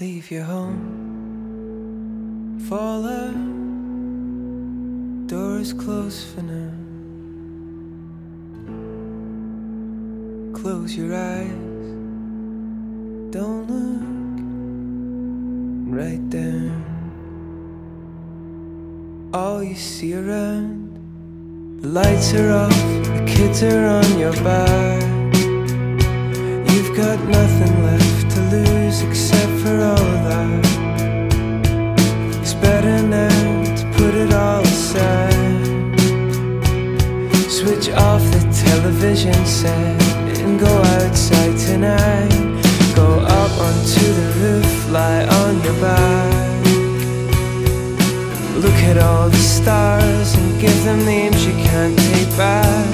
Leave your home, fall out. Door is closed for now. Close your eyes, don't look right down. All you see around, the lights are off, the kids are on your back. You've got nothing left to lose except for all of that. It's better now to put it all aside. Switch off the television set and go outside tonight. Go up onto the roof, lie on your back. Look at all the stars and give them names you can't take back.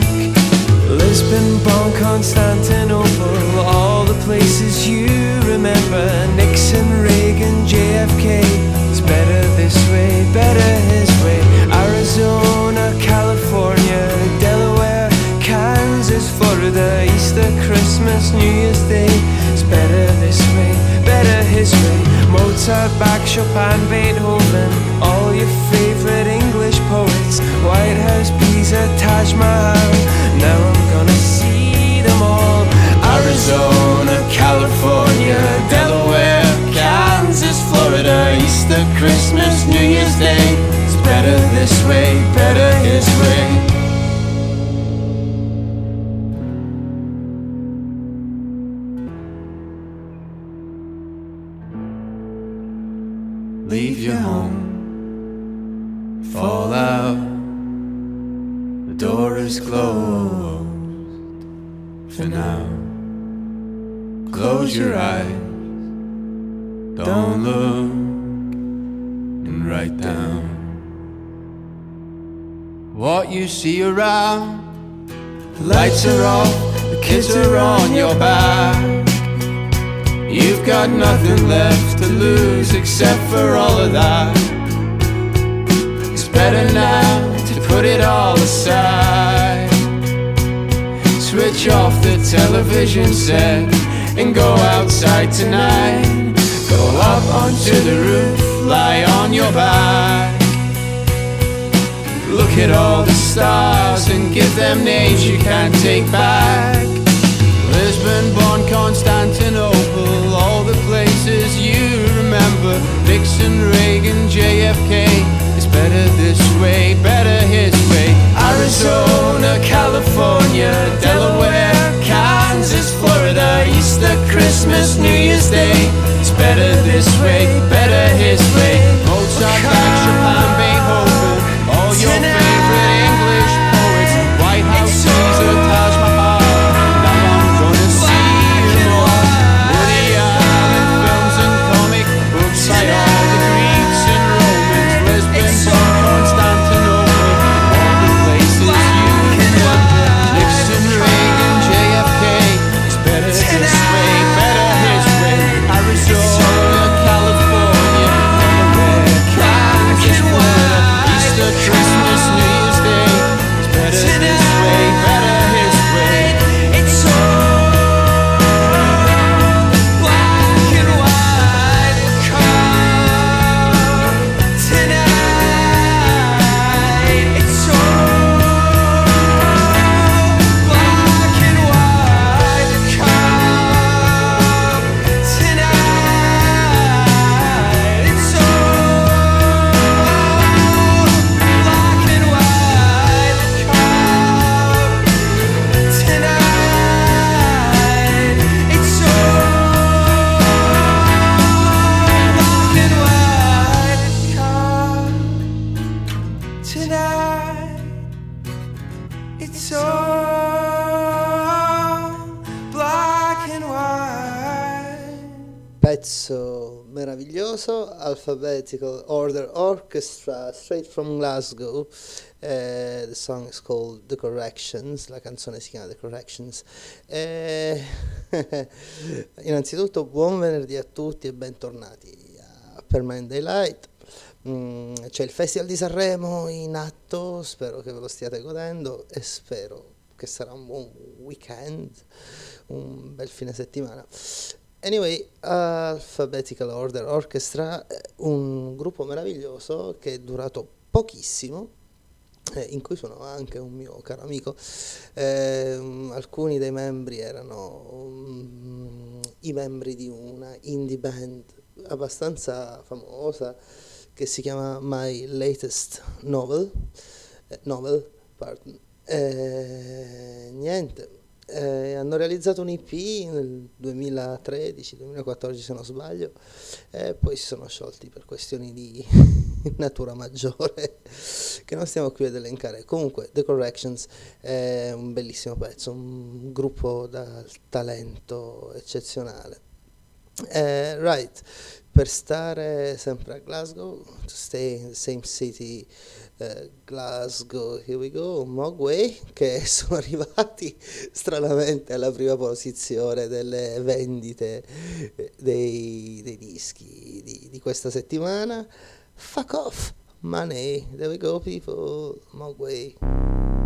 Lisbon, Bonn, Constantinople, all the places you remember. Nixon, Reagan, JFK. It's better this way, better his way. Arizona, California, Delaware, Kansas, Florida, Easter, Christmas, New Year's Day. It's better this way, better his way. Mozart, Bach, Chopin, Beethoven, all your favorite English poets. White House, Pisa, Taj Mahal. Now I'm gonna see them all. Arizona, California, Delaware, Kansas, Florida, Easter, Christmas, New Year's Day. It's better this way, better his way. Fall out. The door is closed for now. Close your eyes, don't look, and write down what you see around. The lights are off, the kids are on your back. You've got nothing left to lose except for all of that. Better now to put it all aside. Switch off the television set and go outside tonight. Go up onto the roof, lie on your back. Look at all the stars and give them names you can't take back. Lisbon, Bonn, Constantinople, all the places you remember. Nixon, Reagan, JFK. Better this way, better his way. Arizona, California, Delaware, Kansas, Florida, Easter, Christmas, New Year's Day. It's better this way, better his Alphabetical Order Orchestra, straight from Glasgow. Eh, the song is called The Corrections, la canzone si chiama The Corrections. Eh, innanzitutto buon venerdì a tutti e bentornati a Permanent Daylight. Mm, c'è il Festival di Sanremo in atto, spero che ve lo stiate godendo e spero che sarà un buon weekend, un bel fine settimana. Anyway, Alphabetical Order Orchestra, un gruppo meraviglioso che è durato pochissimo, eh, in cui sono anche un mio caro amico. Eh, alcuni dei membri erano um, i membri di una indie band abbastanza famosa che si chiama My Latest Novel, eh, novel pardon. Eh, niente, eh, hanno realizzato un EP nel 2013-2014 se non sbaglio e poi si sono sciolti per questioni di natura maggiore che non stiamo qui ad elencare. Comunque The Corrections è un bellissimo pezzo, un gruppo dal talento eccezionale. Eh, right, per stare sempre a Glasgow, to stay in the same city, uh, Glasgow, here we go, Mogwai, che sono arrivati stranamente alla prima posizione delle vendite eh, dei, dei dischi di, di, questa settimana. Fuck off, money, there we go people, Mogwai.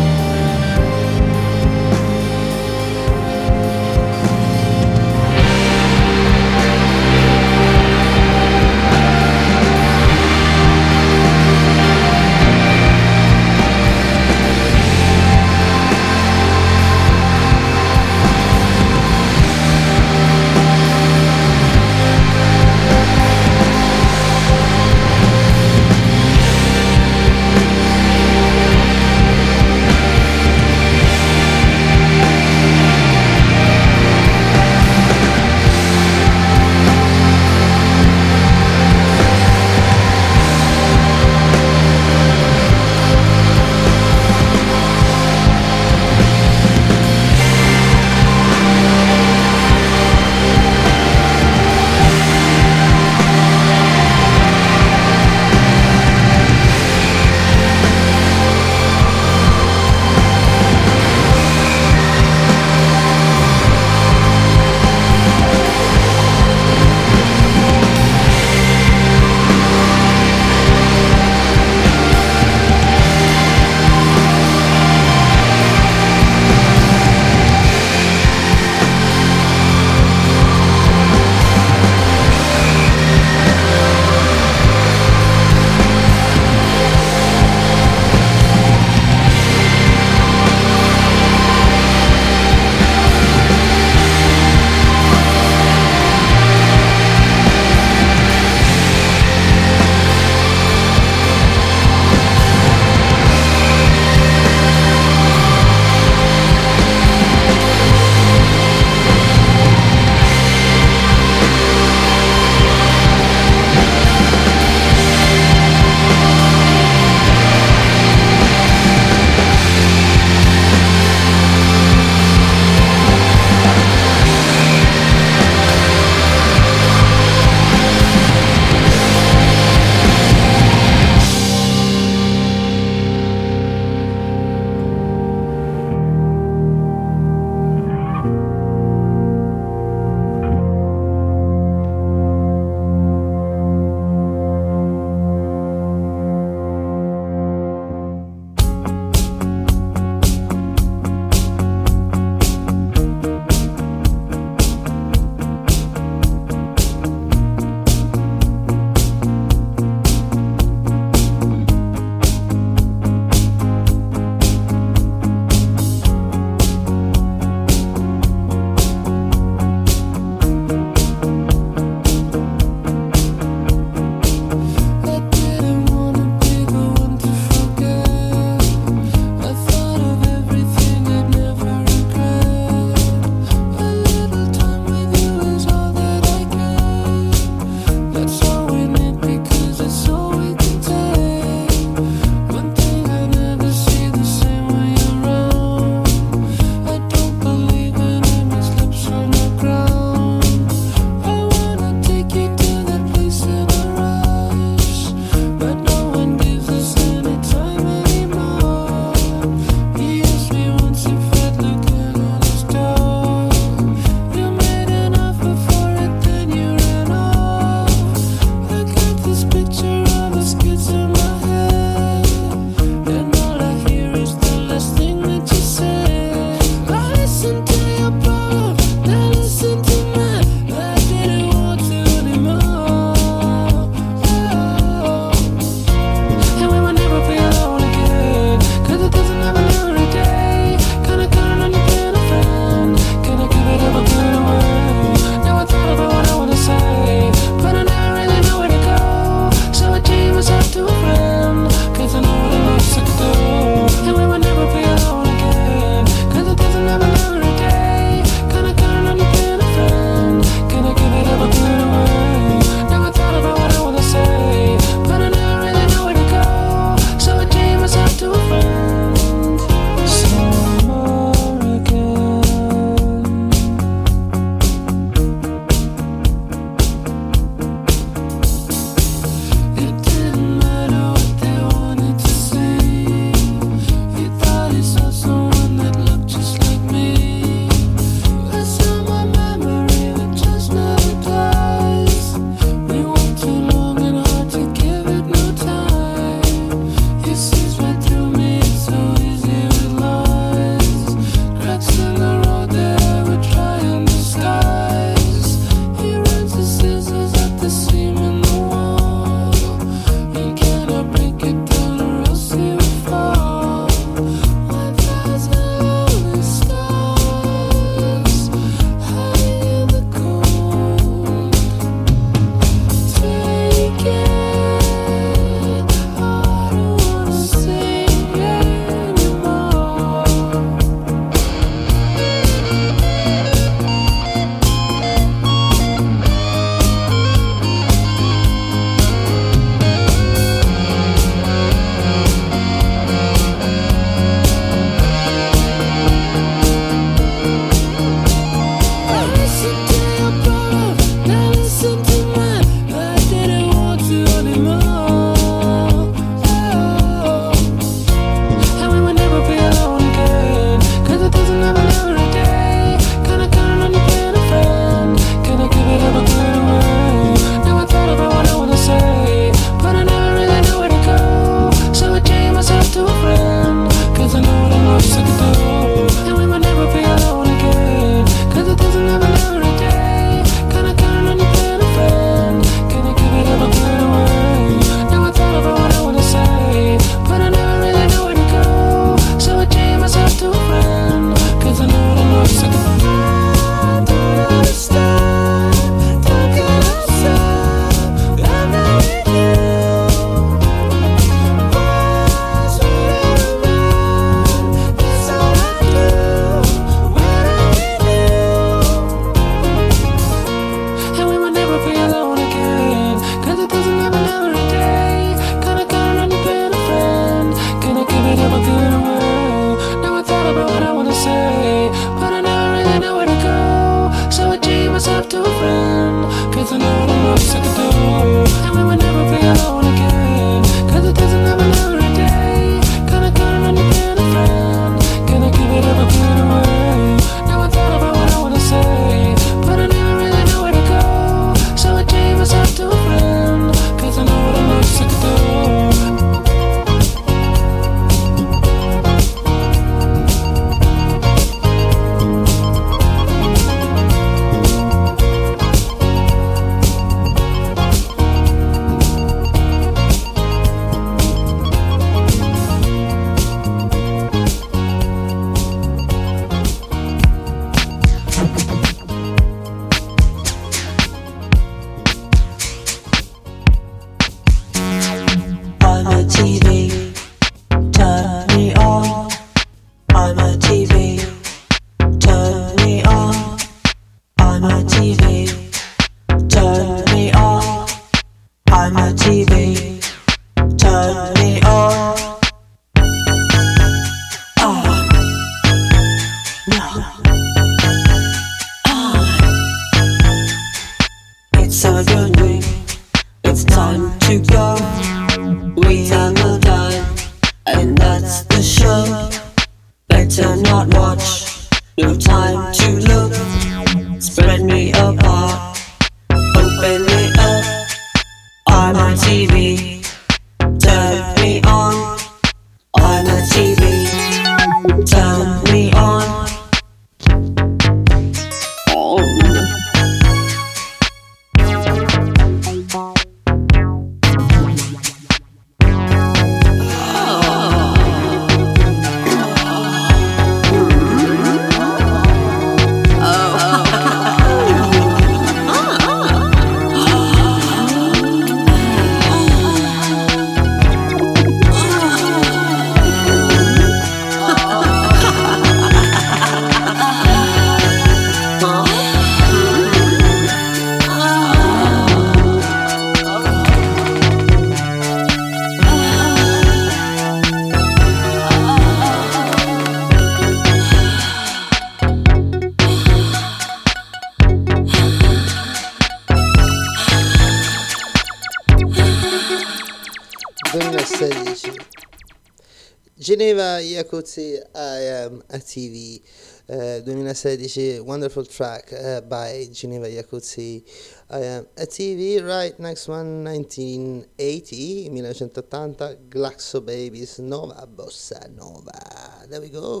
Yakuzi I am a TV eh, 2016 wonderful track eh, by Geneva Yakuzi I am a TV right next one 1980 1980 Glaxo Babies Nova Bossa Nova. There we go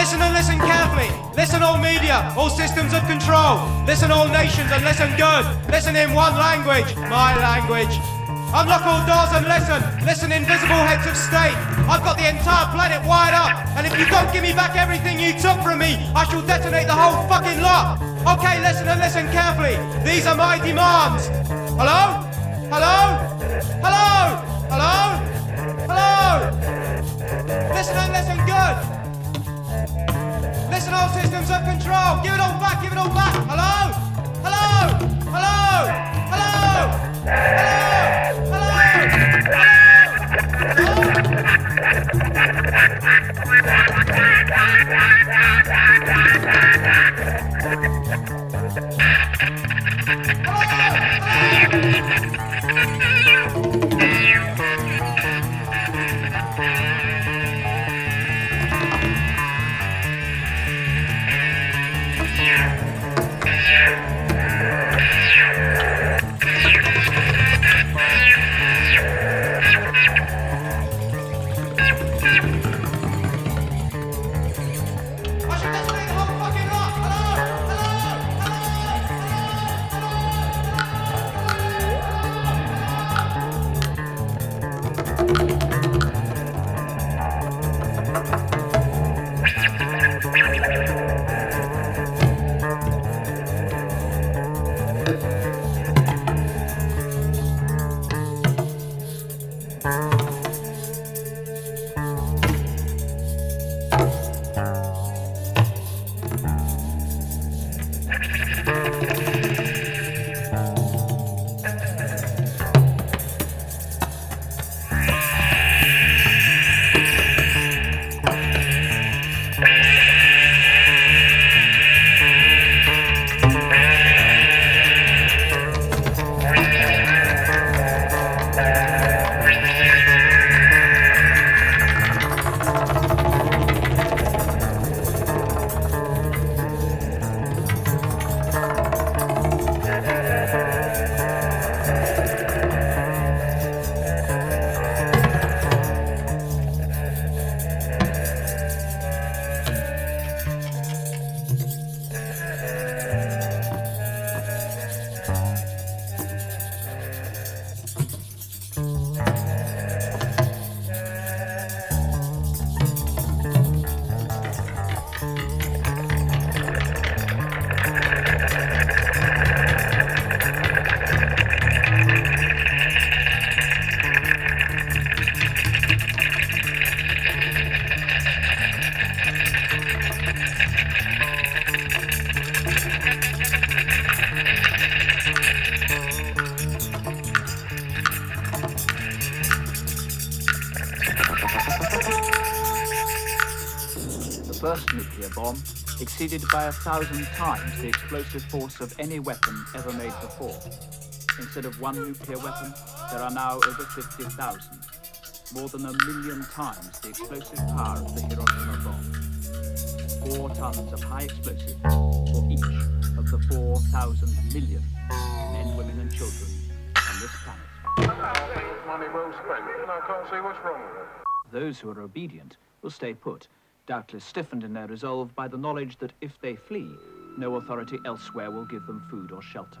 Listen and listen carefully. Listen all media, all systems of control. Listen all nations and listen good. Listen in one language, my language. Unlock all doors and listen. Listen, invisible heads of state. I've got the entire planet wired up. And if you don't give me back everything you took from me, I shall detonate the whole fucking lot. Okay, listen and listen carefully. These are my demands. Hello? Hello? Hello? Hello? Hello? Listen and listen good. All systems of control. Give it all back. Give it all back. Hello? Hello? Hello? Hello? Hello? Hello? Hello? I exceeded by a thousand times the explosive force of any weapon ever made before. Instead of one nuclear weapon, there are now over 50,000, more than a million times the explosive power of the Hiroshima bomb. Four tons of high explosive for each of the 4,000 million men, women and children on this planet. Money well spent, and I can't see what's wrong with it. Those who are obedient will stay put, doubtless stiffened in their resolve by the knowledge that if they flee, no authority elsewhere will give them food or shelter.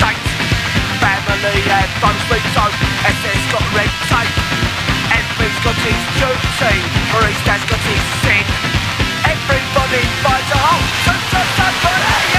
family and fun sweet tone SS got red tape. Everybody's got his duty Priest has got his sin Everybody finds a hole to, to, to,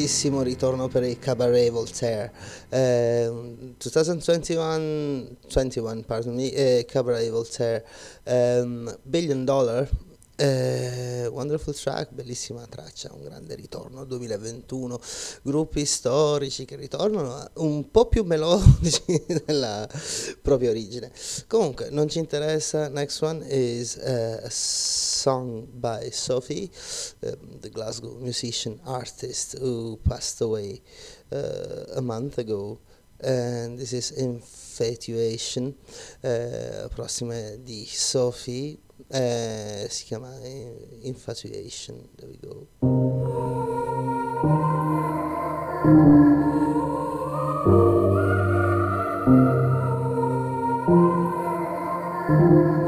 grandissimo ritorno per il Cabaret Voltaire. Eh, 2021, 21, pardon me, eh, Cabaret Voltaire, um, Billion Dollar, eh, wonderful track, bellissima traccia, un grande ritorno 2021, gruppi storici che ritornano un po' più melodici della propria origine. Comunque, non ci interessa, next one is uh, a song by Sophie, uh, the Glasgow musician artist who passed away uh, a month ago. And this is Infatuation, uh, prossima di Sophie, eh, si chiama Infatuation. There we go. I wanna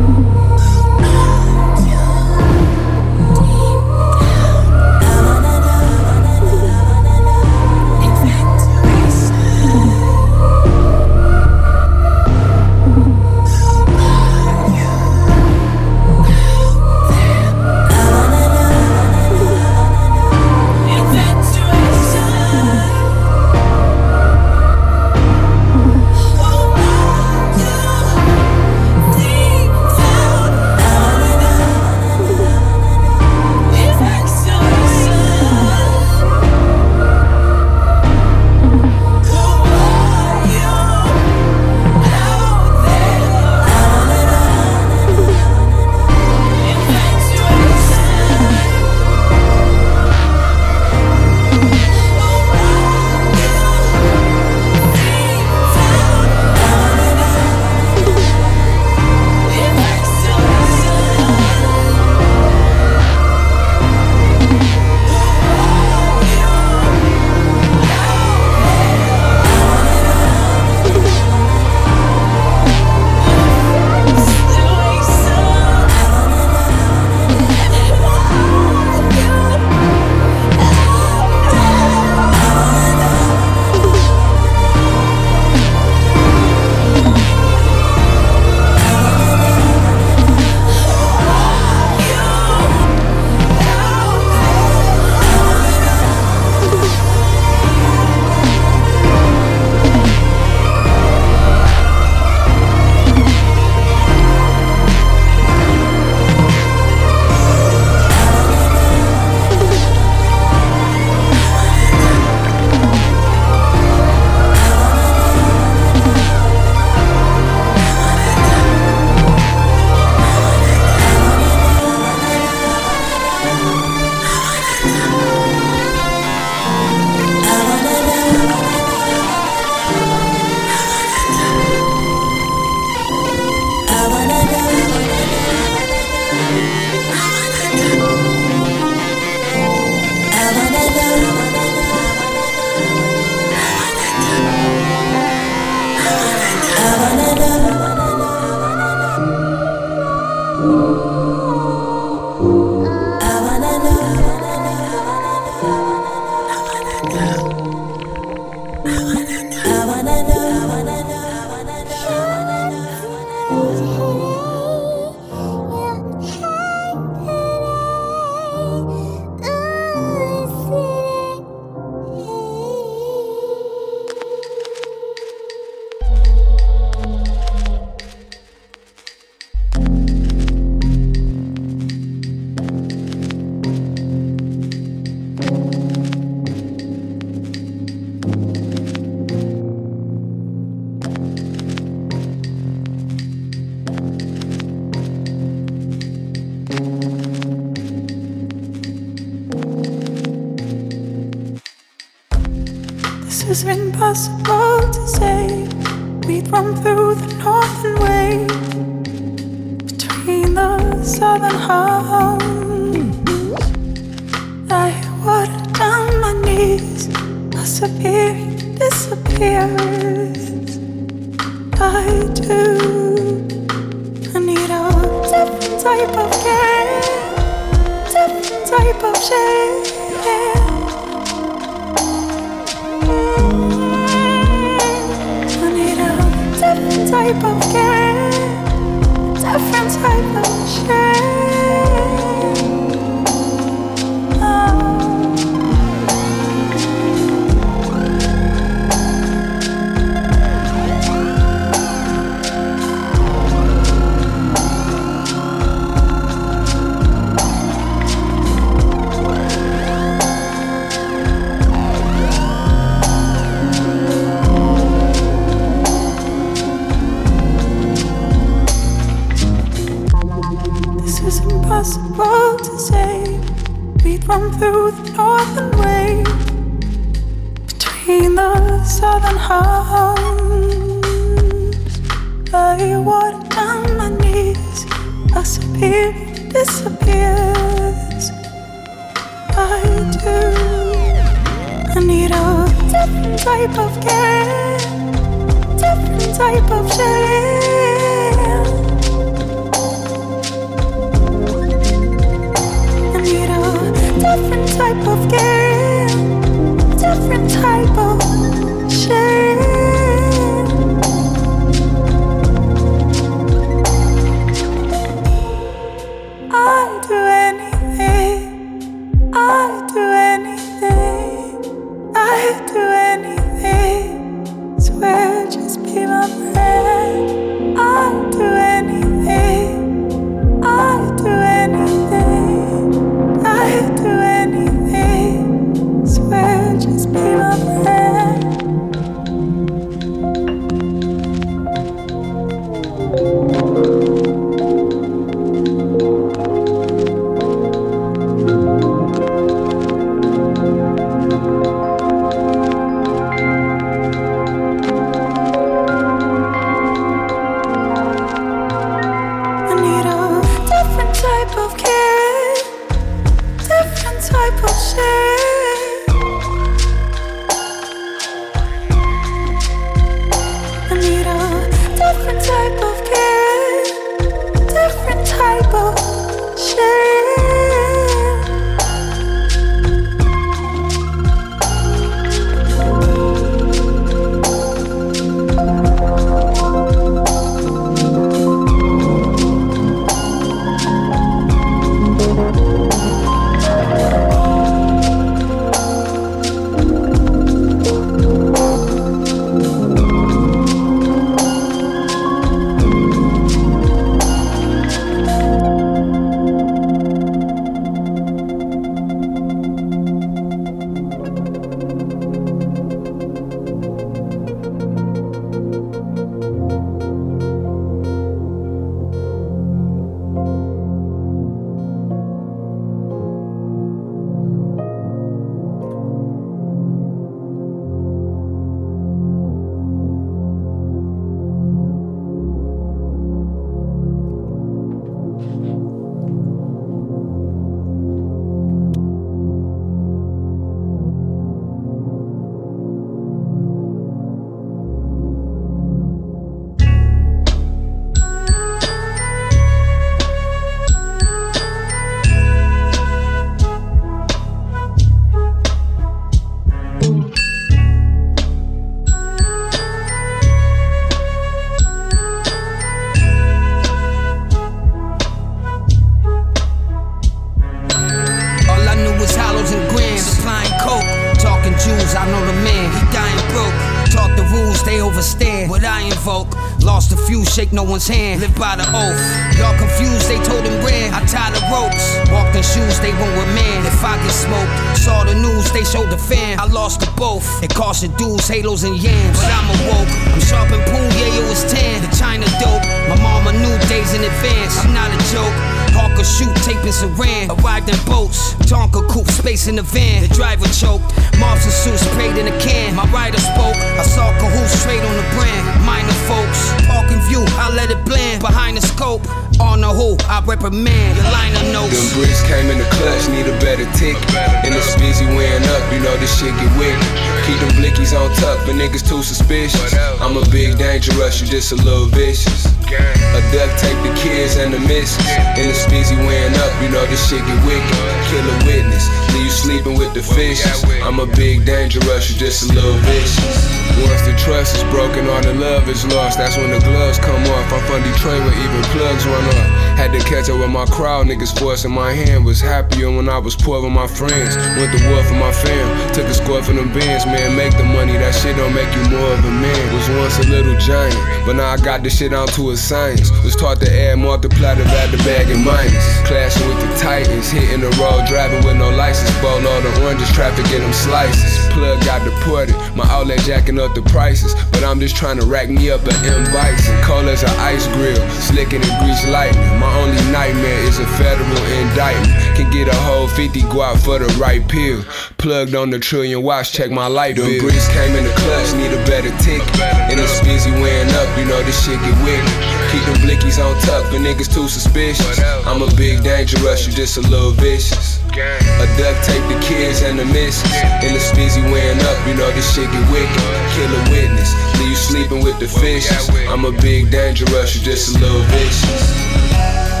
shake no one's hand. Live by the oath. Y'all confused, they told him red. I tie the ropes. Walked in shoes, they went with man. If I get smoked, saw the news, they showed the fan. I lost to both. It cost the dudes, halos, and yams. But I'm awoke. I'm sharp and pool, yeah, it was tan. The China dope. My mama knew days in advance. I'm not a joke. Parker shoot, taping saran. Arrived in boats, Tonka coupe, space in the van. The driver choked, mobs and suits sprayed in a can. My rider spoke, I saw cahoots straight on the brand. Minor folks, parking view, I let it blend. Behind the scope, on the who, I reprimand Your line of notes. Them bricks came in the clutch, need a better tick. And it's busy wearing up, you know this shit get wicked. Keep them blickies on tuck, but niggas too suspicious. I'm a big dangerous, you just a little vicious. A duck take the kids and the missus. And it's busy wearing up, you know this shit get wicked. Kill a witness, leave you sleeping with the fishes. I'm a big dangerous, you just a little vicious. Once the trust is broken, all the love is lost. That's when the gloves come off. I'm from Detroit where even plugs run off. Had to catch up with my crowd, niggas force in my hand. Was happier when I was poor with my friends. Went to war for my fam, took a score for them bands, man. Make the money, that shit don't make you more of a man. Was once a little giant, but now I got this shit down to a science. Was taught to add, multiply, divide the bag and minus. Clashing with the Titans, hitting the road, driving with no license. Bowl all the oranges, traffic in them slices. Plug got deported, my outlet jacking up the prices. But I'm just trying to rack me up an M Bison. Cold as an ice grill, slicking and grease lightning. My only nightmare is a federal indictment. Can get a whole 50 guap for the right pill. Plugged on the trillion watch, check my light bill. Bricks came in the clutch, need a better tick. And it's busy wearing up, you know this shit get wicked. Keep them blickies on tuck, but niggas too suspicious. I'm a big dangerous, you just a little vicious. A duck take the kids and the missus. And it's busy wearing up, you know this shit get wicked. Kill a witness, leave you sleeping with the fishes. I'm a big dangerous, you just a little vicious.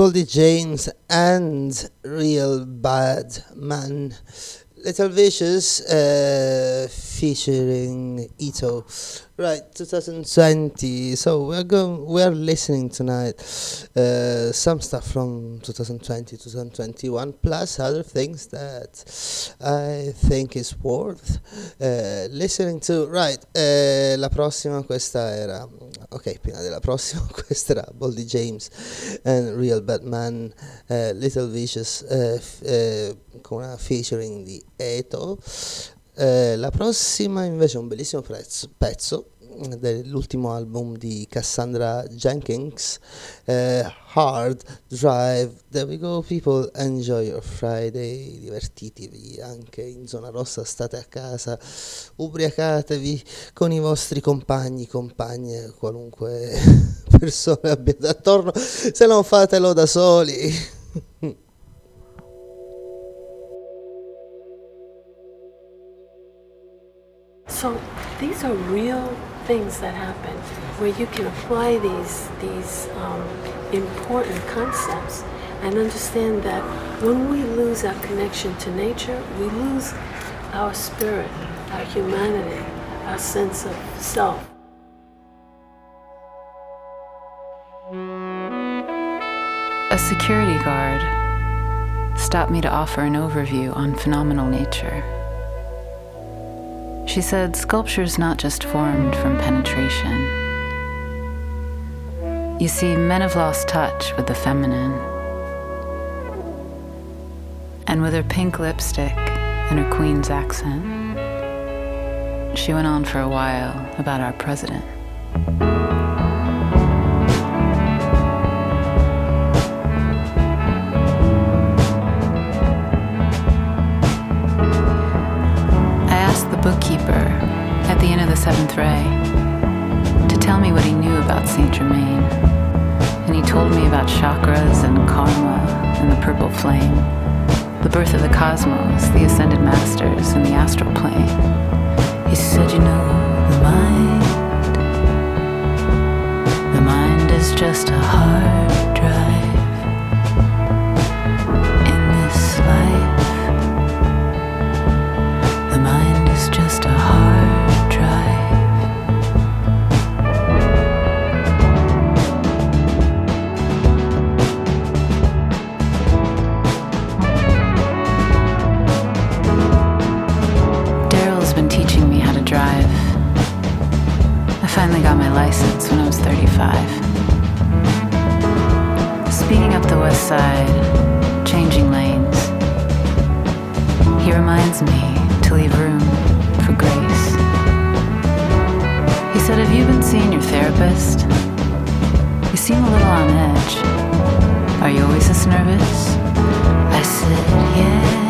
Boldy James and Real Bad Man. Little Vicious uh, featuring Ito. Right, 2020. So we're going. We're listening tonight. Uh, some stuff from 2020, 2021, plus other things that I think is worth uh, listening to. Right, eh, la prossima questa era. Ok, prima della prossima questa era Boldy James and Real Bad Man, eh, Little Vicious eh, f- eh, con una featuring di Eto. Eh, la prossima invece è un bellissimo prezzo- pezzo dell'ultimo album di Cassandra Jenkins, eh, Hard Drive. There we go, people. Enjoy your Friday. Divertitevi anche in zona rossa. State a casa, ubriacatevi con i vostri compagni, compagne, qualunque persona abbiate attorno. Se non fatelo da soli. So these are real things that happen where you can apply these these um, important concepts and understand that when we lose our connection to nature, we lose our spirit, our humanity, our sense of self. A security guard stopped me to offer an overview on phenomenal nature. She said sculpture's not just formed from penetration. You see, men have lost touch with the feminine. And with her pink lipstick and her queen's accent, she went on for a while about our president. Seventh ray to tell me what he knew about Saint Germain. And he told me about chakras and karma and the purple flame, the birth of the cosmos, the ascended masters, and the astral plane. He said, You know, the mind, the mind is just a hard I got my license when I was 35. Speeding up the west side, changing lanes, he reminds me to leave room for grace. He said, Have you been seeing your therapist? You seem a little on edge. Are you always this nervous? I said, Yeah.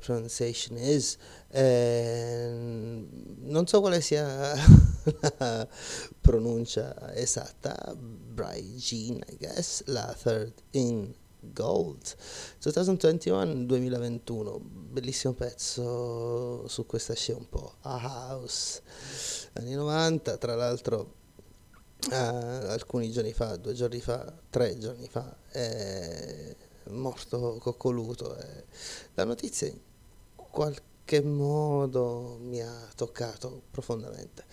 Pronunciation is. Ehm, non so quale sia la pronuncia esatta. Bry Jean, I guess. La third in Gold 2021 2021 bellissimo pezzo su questa scia un po' a house anni 90 tra l'altro eh, alcuni giorni fa due giorni fa tre giorni fa è morto coccoluto e la notizia in qualche modo mi ha toccato profondamente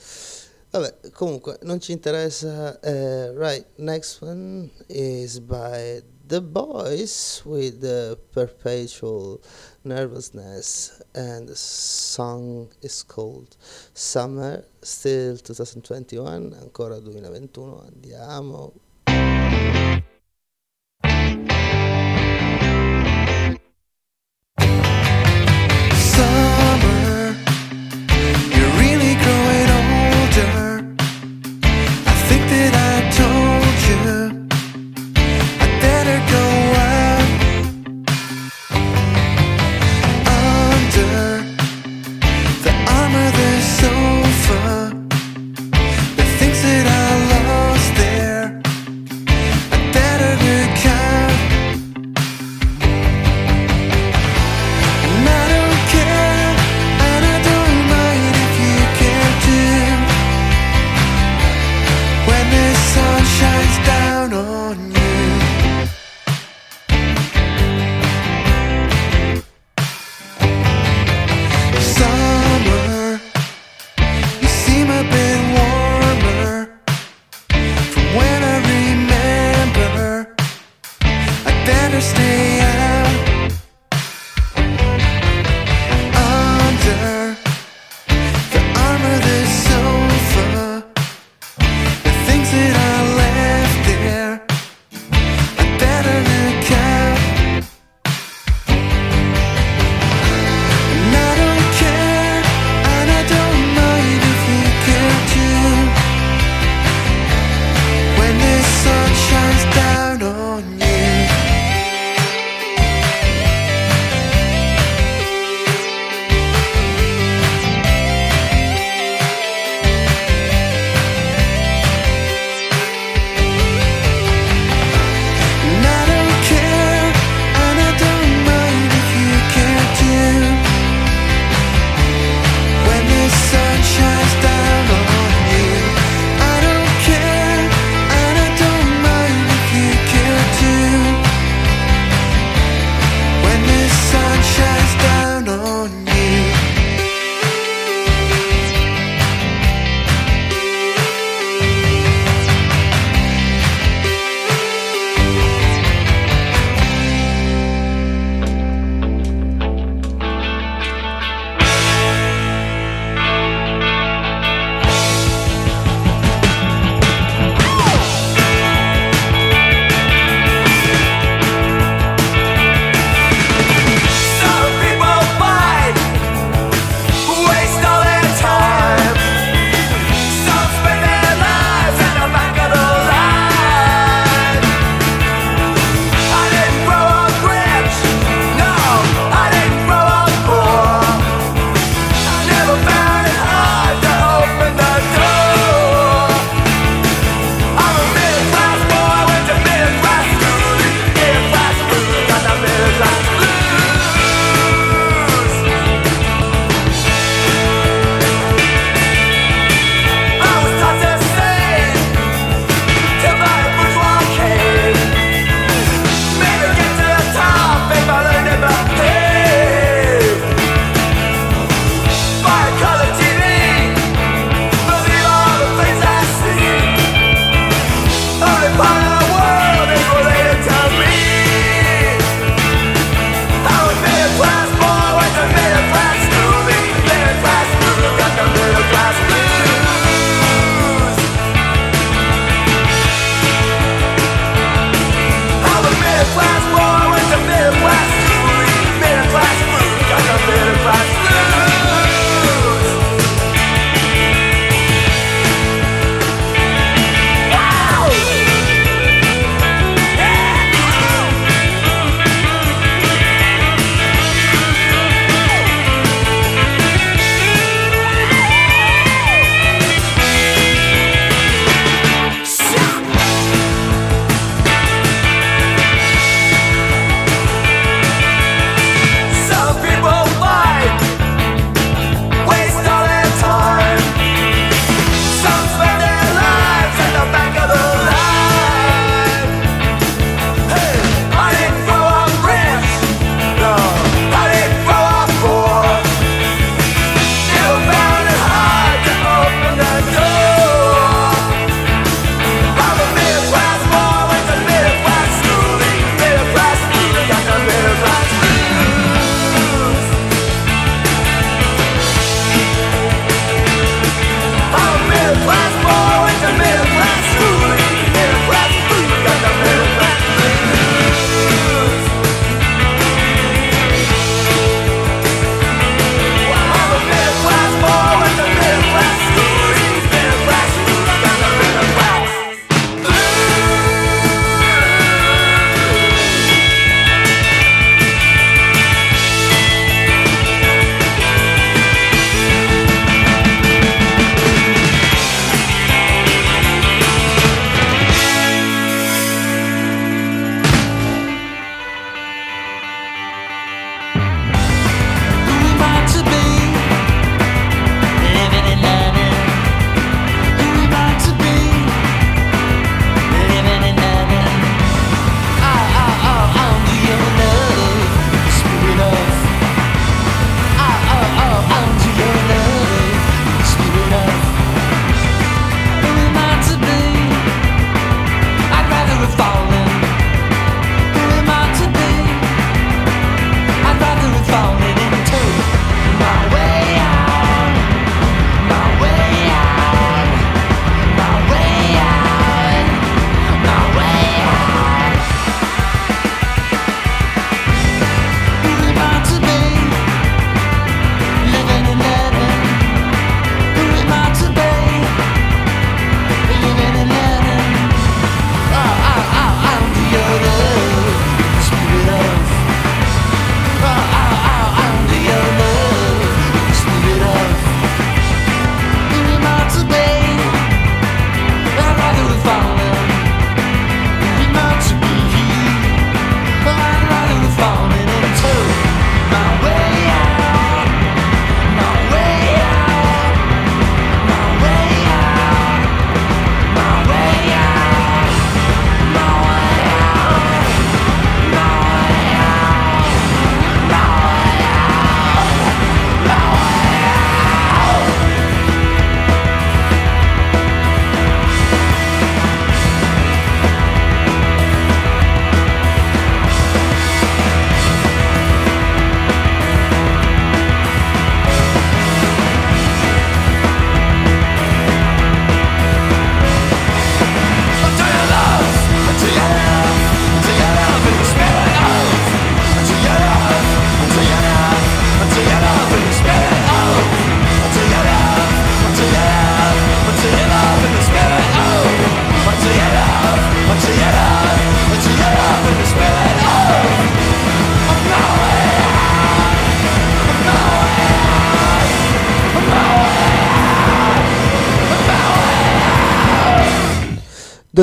Vabbè, comunque non ci interessa. Uh, right, next one is by The Boys with the Perpetual Nervousness, and the song is called Summer, still 2021, ancora 2021. Andiamo.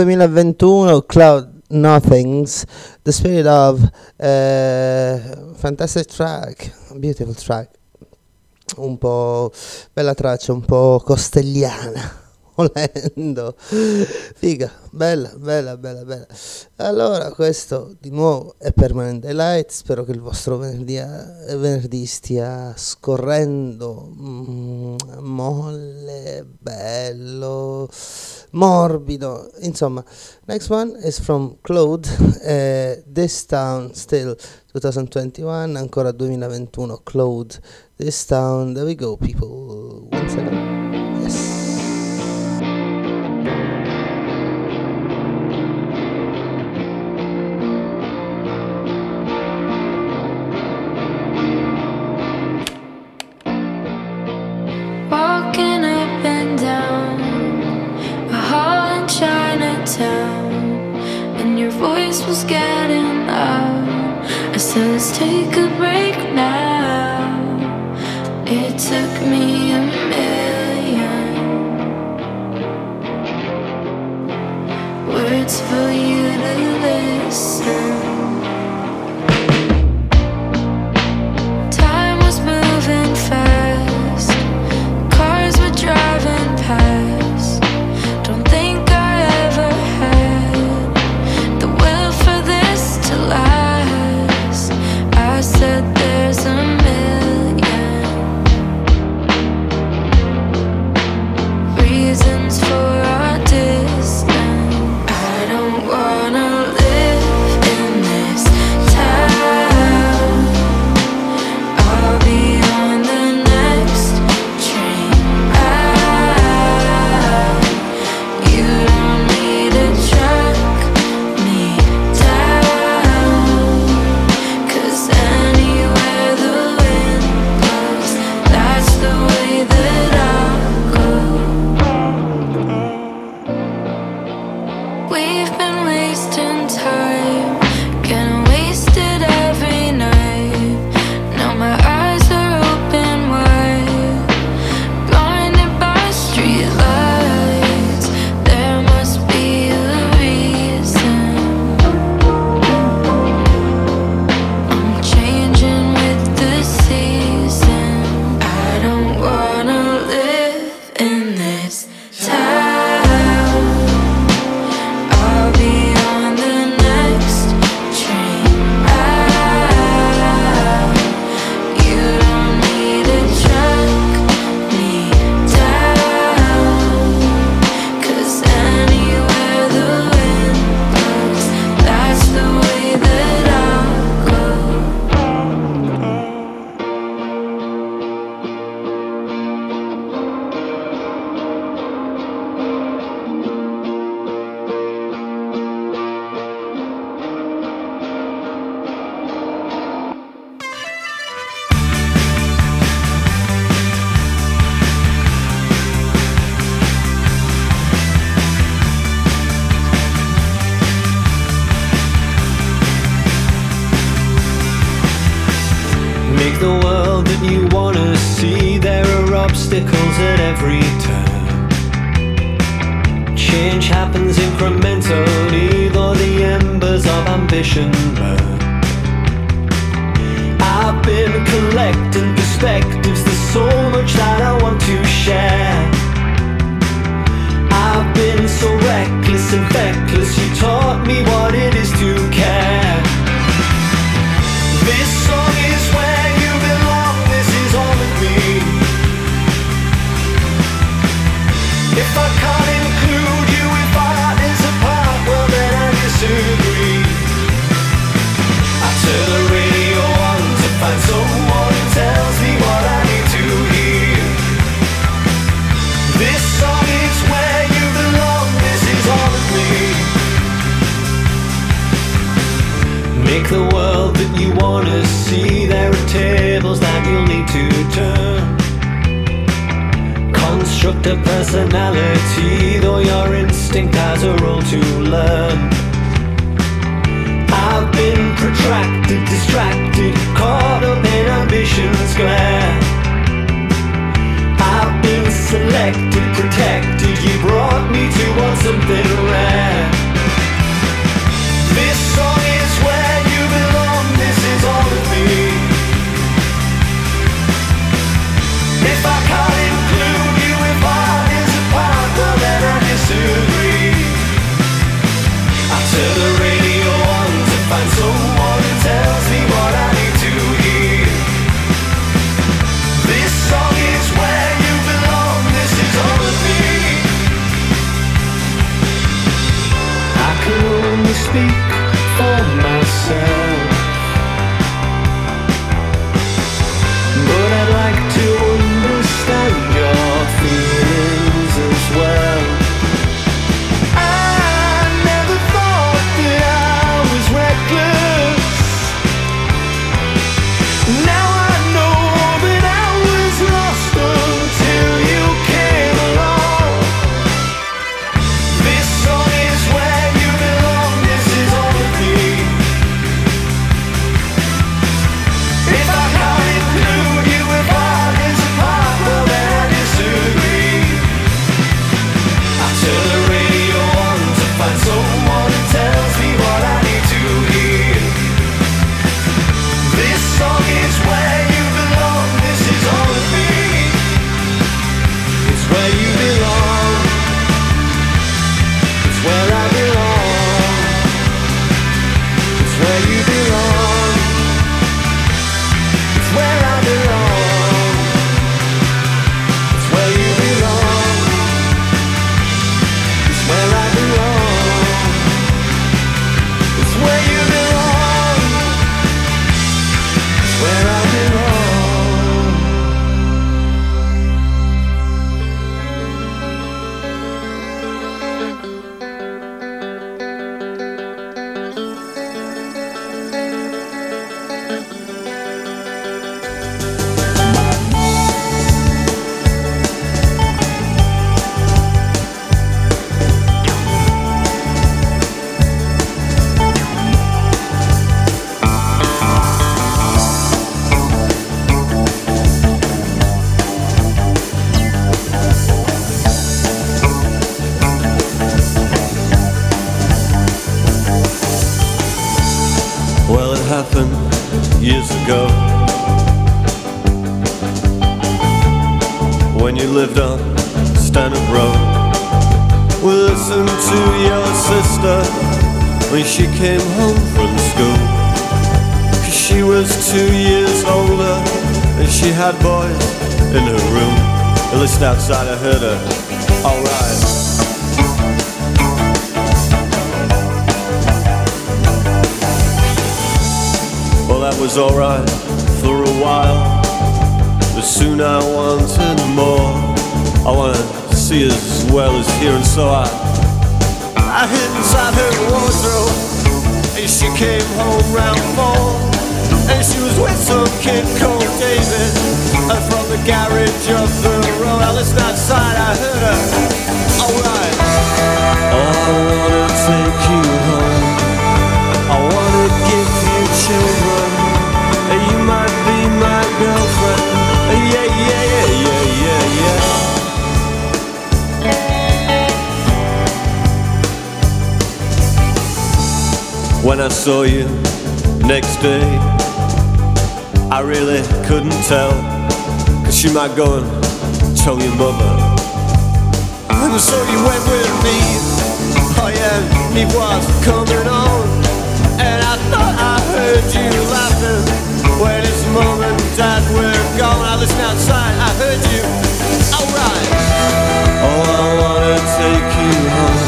2021 Cloud Nothings, The Spirit of, uh, fantastic track, beautiful track, un po' bella traccia, un po' costelliana volendo. Figa, bella, bella, bella, bella. Allora, questo di nuovo è Permanent Delight. Spero che il vostro venerdì, eh, venerdì stia scorrendo mm, molle, bello, morbido. Insomma, next one is from Claude. Eh, This Town Still 2021, ancora 2021. Claude, This Town, there we go, people. One second. was getting up. I said, let's take a break now. It took me a million words for you. Outside I heard her. Alright. Well, that was alright for a while. But soon I wanted more. I wanted to see as well as hear, and so I, I hid inside her wardrobe. And she came home round four. And she was with some kid called David. And from the garage of the road, I listened outside, I heard her. Alright. Oh, I wanna take you home. I wanna give you children. You might be my girlfriend. Yeah, yeah, yeah, yeah, yeah, yeah. When I saw you next day, I really couldn't tell. Cause she might go and tell your mother. And so you went with me. Oh yeah, me was coming on. And I thought I heard you laughing. When it's moment that we're gone, I listened outside, I heard you. Alright. Oh, I wanna take you home.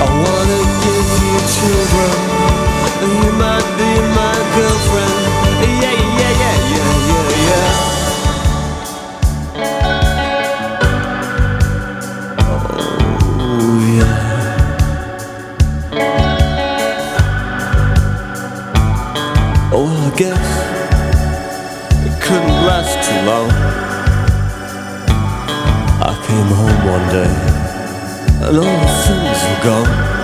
I wanna give you children. And you might be my girlfriend. Yeah, yeah, yeah, yeah, yeah, yeah. Oh, yeah. Well, I guess it couldn't last too long. I came home one day and all the things were gone.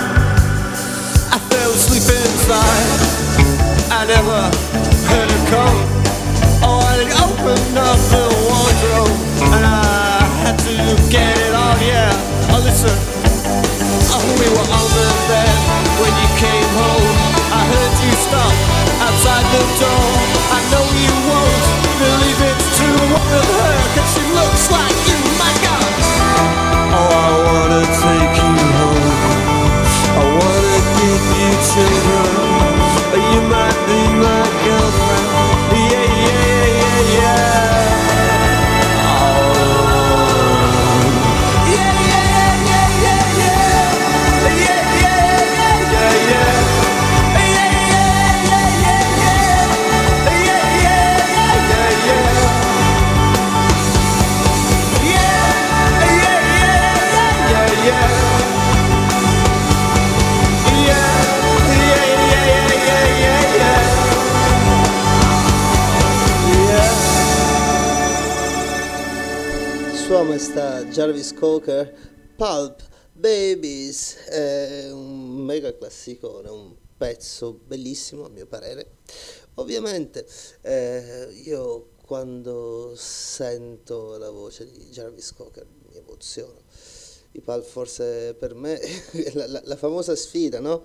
Bellissimo a mio parere. Ovviamente eh, io quando sento la voce di Jarvis Cocker mi emoziono. I Pulp forse per me la, la- la famosa sfida no?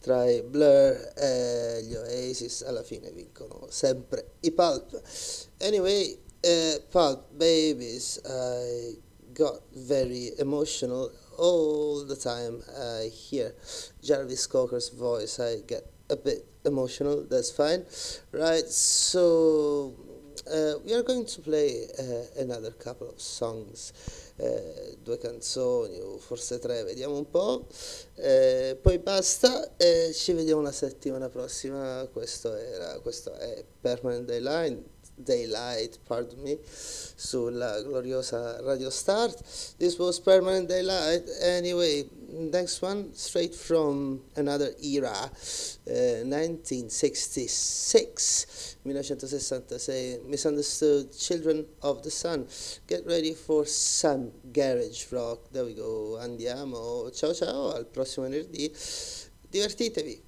tra i Blur e gli Oasis alla fine vincono sempre i Pulp. Anyway, uh, Pulp Babies, I got very emotional all the time I hear Jarvis Cocker's voice. I get a bit emotional, that's fine. Right, so uh, we are going to play uh, another couple of songs, eh, due canzoni o forse tre, vediamo un po'. Eh, poi basta e ci vediamo la settimana prossima. Questo, era, questo è Permanent Daylight, Daylight, pardon me, sulla gloriosa Radio Start. This was Permanent Daylight. Anyway, next one straight from another era, eh, 1966, 1966, Misunderstood Children of the Sun. Get ready for some garage rock. There we go. Andiamo. Ciao ciao, al prossimo venerdì. Divertitevi.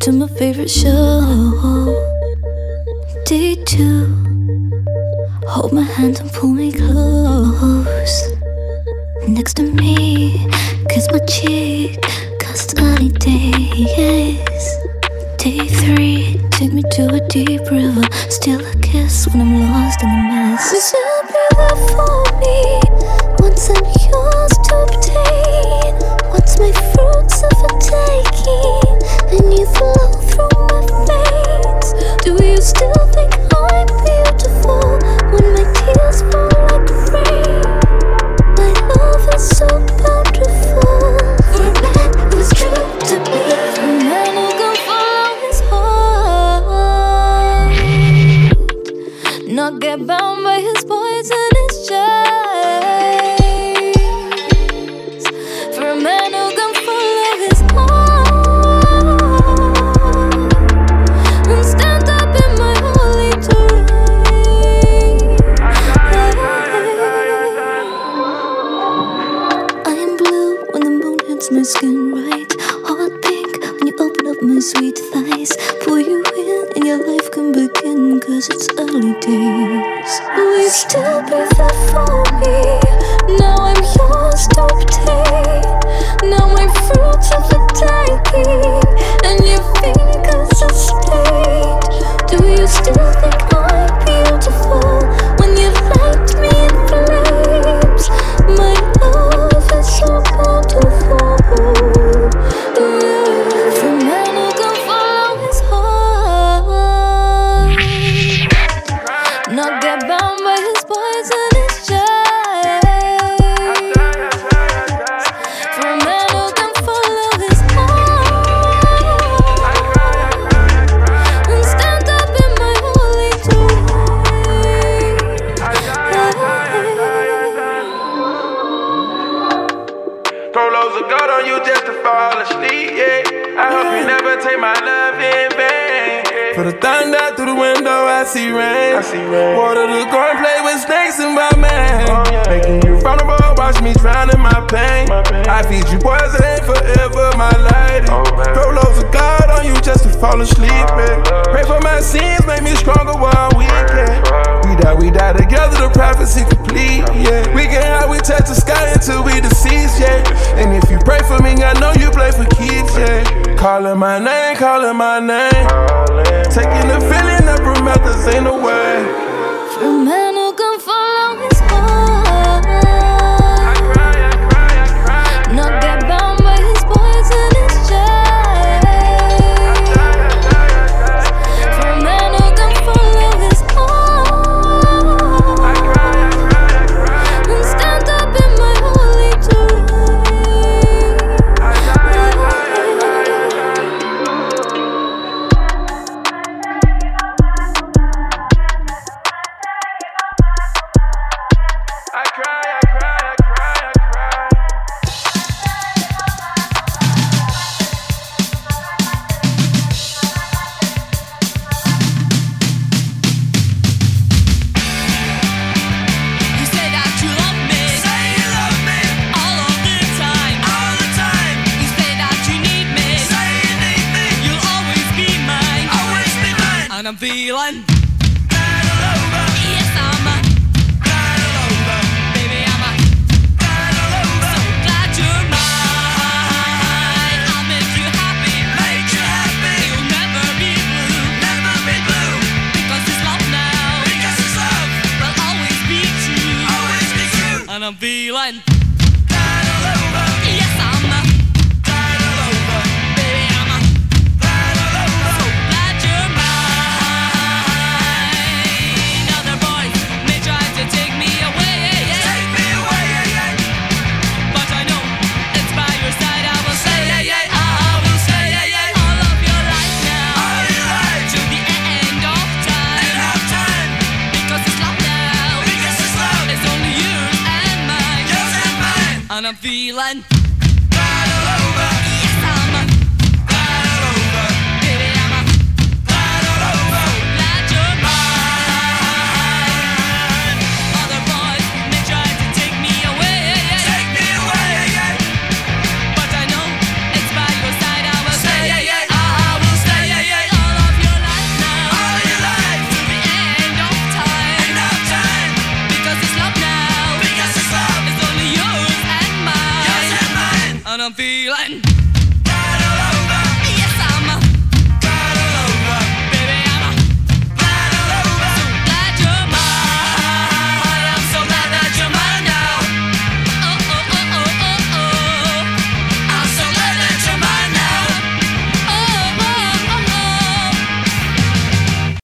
to my favorite show. Day two, hold my hand and pull me close? Next to me, kiss my cheek, cast sunny days. Day three, take me to a deep river. Still a kiss when I'm lost in the mess. Is river for me? Once I'm yours to obtain, once my fruits of a taking. name. Taking the feeling that promethazine away. From